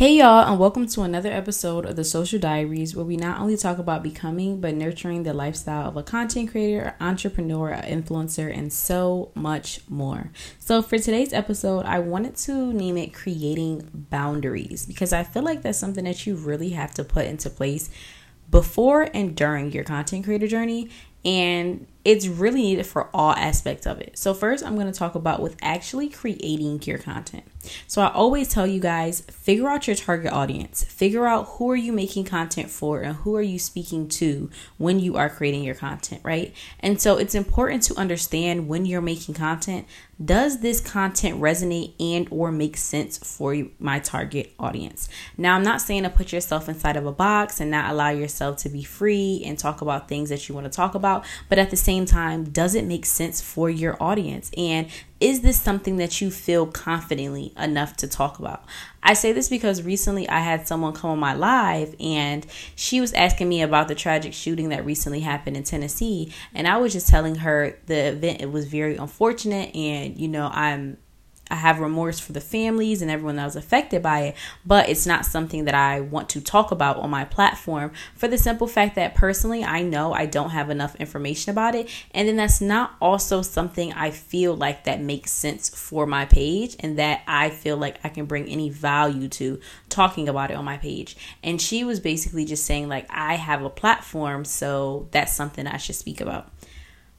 Hey, y'all, and welcome to another episode of the Social Diaries, where we not only talk about becoming but nurturing the lifestyle of a content creator, entrepreneur, influencer, and so much more. So, for today's episode, I wanted to name it Creating Boundaries because I feel like that's something that you really have to put into place before and during your content creator journey. And it's really needed for all aspects of it. So, first, I'm going to talk about with actually creating your content. So, I always tell you guys figure out your target audience, figure out who are you making content for and who are you speaking to when you are creating your content, right? And so, it's important to understand when you're making content does this content resonate and or make sense for my target audience now i'm not saying to put yourself inside of a box and not allow yourself to be free and talk about things that you want to talk about but at the same time does it make sense for your audience and is this something that you feel confidently enough to talk about? I say this because recently I had someone come on my live and she was asking me about the tragic shooting that recently happened in Tennessee. And I was just telling her the event, it was very unfortunate. And, you know, I'm I have remorse for the families and everyone that was affected by it, but it's not something that I want to talk about on my platform for the simple fact that personally I know I don't have enough information about it. And then that's not also something I feel like that makes sense for my page and that I feel like I can bring any value to talking about it on my page. And she was basically just saying, like, I have a platform, so that's something I should speak about.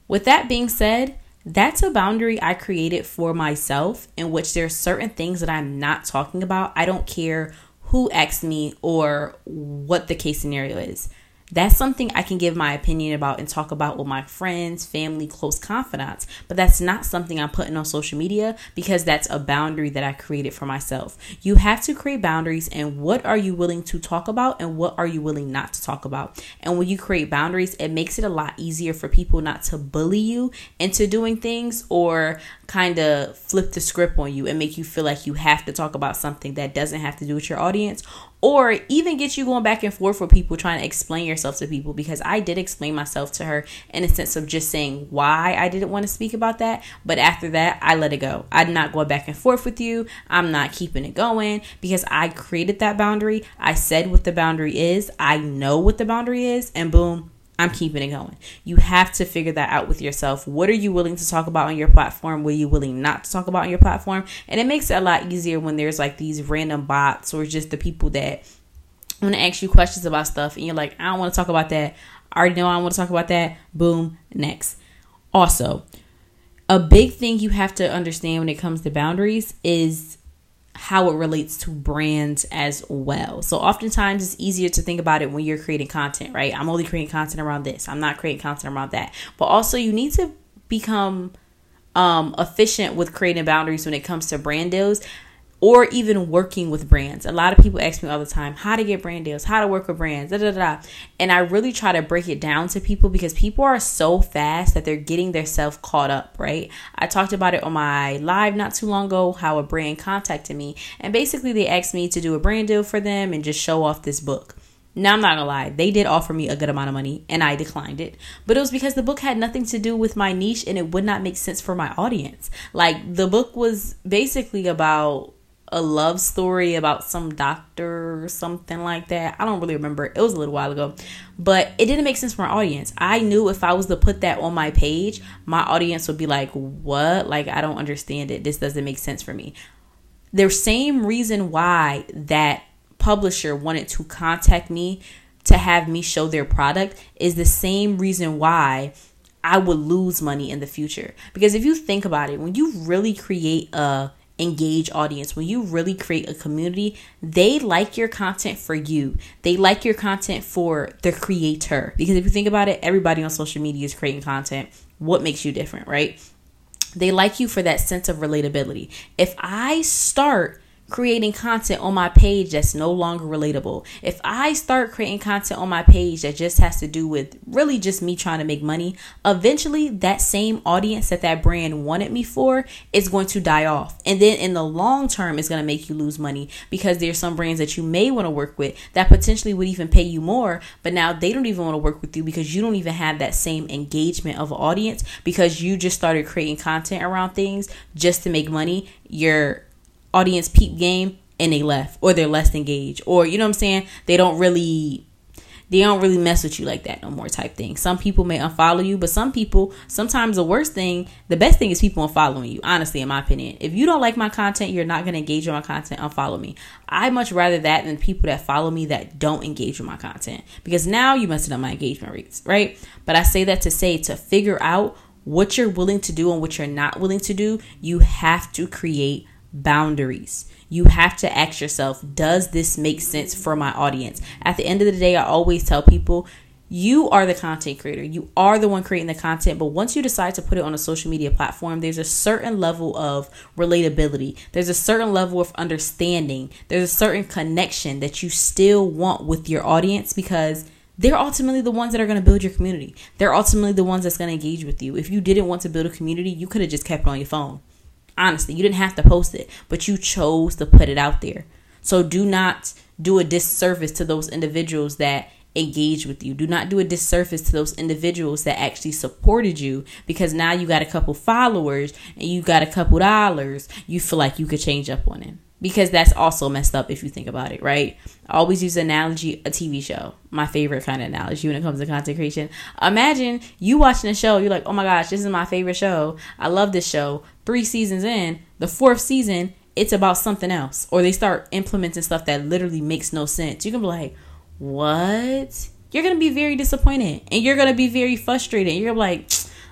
With that being said, that's a boundary I created for myself in which there's certain things that I'm not talking about. I don't care who asks me or what the case scenario is. That's something I can give my opinion about and talk about with my friends, family, close confidants. But that's not something I'm putting on social media because that's a boundary that I created for myself. You have to create boundaries and what are you willing to talk about and what are you willing not to talk about. And when you create boundaries, it makes it a lot easier for people not to bully you into doing things or kind of flip the script on you and make you feel like you have to talk about something that doesn't have to do with your audience or even get you going back and forth with people trying to explain yourself to people because I did explain myself to her in a sense of just saying why I didn't want to speak about that. But after that, I let it go. I'm not going back and forth with you. I'm not keeping it going because I created that boundary. I said what the boundary is. I know what the boundary is. And boom, I'm keeping it going. You have to figure that out with yourself. What are you willing to talk about on your platform? What are you willing not to talk about on your platform? And it makes it a lot easier when there's like these random bots or just the people that want to ask you questions about stuff and you're like, I don't want to talk about that. I already know I want to talk about that. Boom, next. Also, a big thing you have to understand when it comes to boundaries is how it relates to brands as well. So oftentimes it's easier to think about it when you're creating content, right? I'm only creating content around this. I'm not creating content around that. But also you need to become um efficient with creating boundaries when it comes to brand deals or even working with brands. A lot of people ask me all the time how to get brand deals, how to work with brands, da da da. And I really try to break it down to people because people are so fast that they're getting themselves caught up, right? I talked about it on my live not too long ago how a brand contacted me and basically they asked me to do a brand deal for them and just show off this book. Now, I'm not gonna lie, they did offer me a good amount of money and I declined it. But it was because the book had nothing to do with my niche and it would not make sense for my audience. Like, the book was basically about a love story about some doctor or something like that. I don't really remember. It was a little while ago. But it didn't make sense for my audience. I knew if I was to put that on my page, my audience would be like, "What? Like I don't understand it. This doesn't make sense for me." The same reason why that publisher wanted to contact me to have me show their product is the same reason why I would lose money in the future. Because if you think about it, when you really create a engage audience, when you really create a community, they like your content for you. They like your content for the creator. Because if you think about it, everybody on social media is creating content. What makes you different, right? They like you for that sense of relatability. If I start creating content on my page that's no longer relatable, if I start creating content on my page that just has to do with really just me trying to make money, eventually that same audience that that brand wanted me for is going to die off. And then in the long term, it's going to make you lose money because there's some brands that you may want to work with that potentially would even pay you more, but now they don't even want to work with you because you don't even have that same engagement of audience because you just started creating content around things just to make money. You're audience peep game and they left or they're less engaged or you know what I'm saying? They don't really they don't really mess with you like that no more type thing. Some people may unfollow you, but some people, sometimes the worst thing, the best thing is people unfollowing you, honestly, in my opinion. If you don't like my content, you're not going to engage with my content, unfollow me. I much rather that than people that follow me that don't engage with my content because now you messing up my engagement rates, right? But I say that to say to figure out what you're willing to do and what you're not willing to do, you have to create boundaries. You have to ask yourself, does this make sense for my audience? At the end of the day, I always tell people, you are the content creator. You are the one creating the content. But once you decide to put it on a social media platform, there's a certain level of relatability. There's a certain level of understanding. There's a certain connection that you still want with your audience because they're ultimately the ones that are going to build your community. They're ultimately the ones that's going to engage with you. If you didn't want to build a community, you could have just kept it on your phone. Honestly, you didn't have to post it, but you chose to put it out there. So do not do a disservice to those individuals that engage with you. Do not do a disservice to those individuals that actually supported you because now you got a couple followers and you got a couple dollars. You feel like you could change up on it because that's also messed up if you think about it, right? I always use analogy a TV show. My favorite kind of analogy when it comes to content creation. Imagine you watching a show, you're like, "Oh my gosh, this is my favorite show. I love this show." 3 seasons in, the fourth season, it's about something else or they start implementing stuff that literally makes no sense. You can be like, "What?" You're to be very disappointed and you're to be very frustrated. You're like,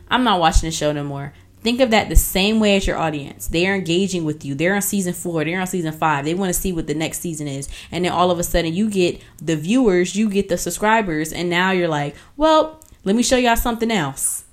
"I'm not watching the show no more." Think of that the same way as your audience. They are engaging with you. They're on season four. They're on season five. They want to see what the next season is. And then all of a sudden, you get the viewers, you get the subscribers, and now you're like, well, let me show y'all something else.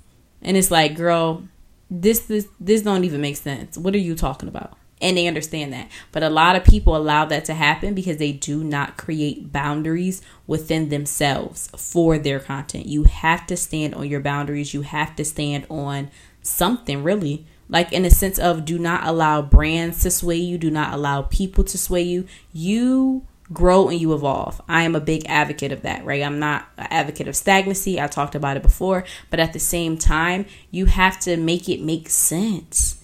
And it's like, girl, this this this don't even make sense. What are you talking about? And they understand that. But a lot of people allow that to happen because they do not create boundaries within themselves for their content. You have to stand on your boundaries. You have to stand on something really. Like in a sense of do not allow brands to sway you. Do not allow people to sway you. You grow and you evolve. I am a big advocate of that right? I'm not an advocate of stagnancy. I talked about it before. But at the same time you have to make it make sense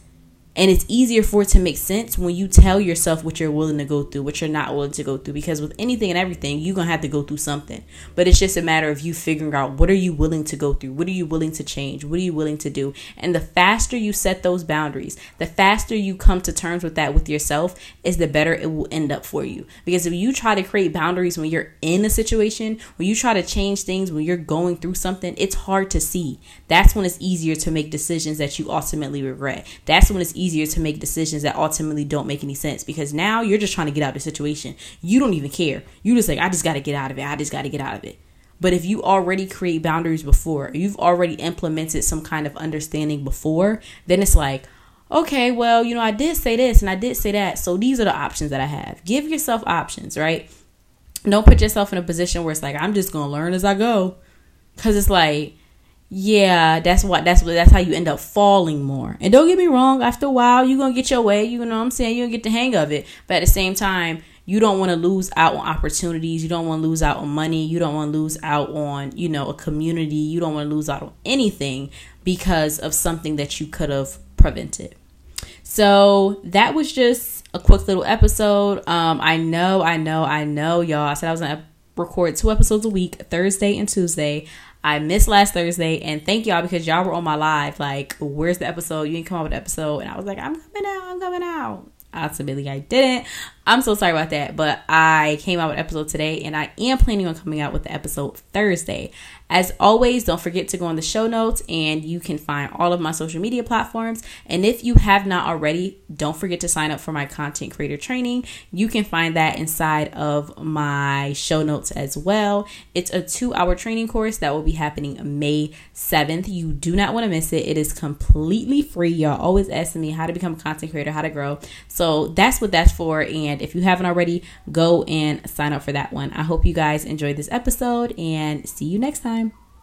and it's easier for it to make sense when you tell yourself what you're willing to go through, what you're not willing to go through. Because with anything and everything, you're going to have to go through something. But it's just a matter of you figuring out what are you willing to go through? What are you willing to change? What are you willing to do? And the faster you set those boundaries, the faster you come to terms with that with yourself, is the better it will end up for you. Because if you try to create boundaries when you're in a situation, when you try to change things, when you're going through something, it's hard to see. That's when it's easier to make decisions that you ultimately regret. That's when it's easier to make decisions that ultimately don't make any sense because now you're just trying to get out of the situation. You don't even care. You just like, I just got to get out of it. I just got to get out of it. But if you already create boundaries before, you've already implemented some kind of understanding before, then it's like, okay, well, you know, I did say this and I did say that. So these are the options that I have. Give yourself options, right? Don't put yourself in a position where it's like, I'm just going to learn as I go. Cause it's like, yeah, that's what that's what that's how you end up falling more. And don't get me wrong, after a while you're gonna get your way, you know what I'm saying, you're gonna get the hang of it. But at the same time, you don't want to lose out on opportunities, you don't want to lose out on money, you don't want to lose out on, you know, a community, you don't want to lose out on anything because of something that you could have prevented. So that was just a quick little episode. Um, I know, I know, I know, y'all. I said I was gonna record two episodes a week, Thursday and Tuesday. I missed last Thursday, and thank y'all because y'all were on my live. Like, where's the episode? You didn't come up with the episode, and I was like, I'm coming out, I'm coming out. Ultimately, I didn't. I'm so sorry about that, but I came out with episode today, and I am planning on coming out with the episode Thursday. As always, don't forget to go on the show notes and you can find all of my social media platforms. And if you have not already, don't forget to sign up for my content creator training. You can find that inside of my show notes as well. It's a two hour training course that will be happening May 7th. You do not want to miss it. It is completely free. Y'all always asking me how to become a content creator, how to grow. So that's what that's for. And if you haven't already, go and sign up for that one. I hope you guys enjoyed this episode and see you next time.